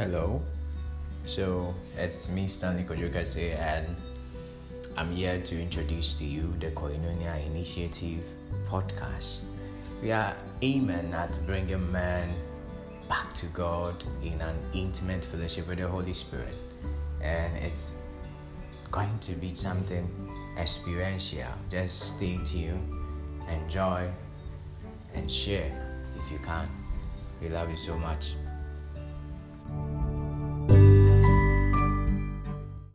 Hello. So it's me, Stanley Kojo Kesse, and I'm here to introduce to you the Koinonia Initiative podcast. We are aiming at bringing men back to God in an intimate fellowship with the Holy Spirit, and it's going to be something experiential. Just stay tuned, enjoy, and share if you can. We love you so much.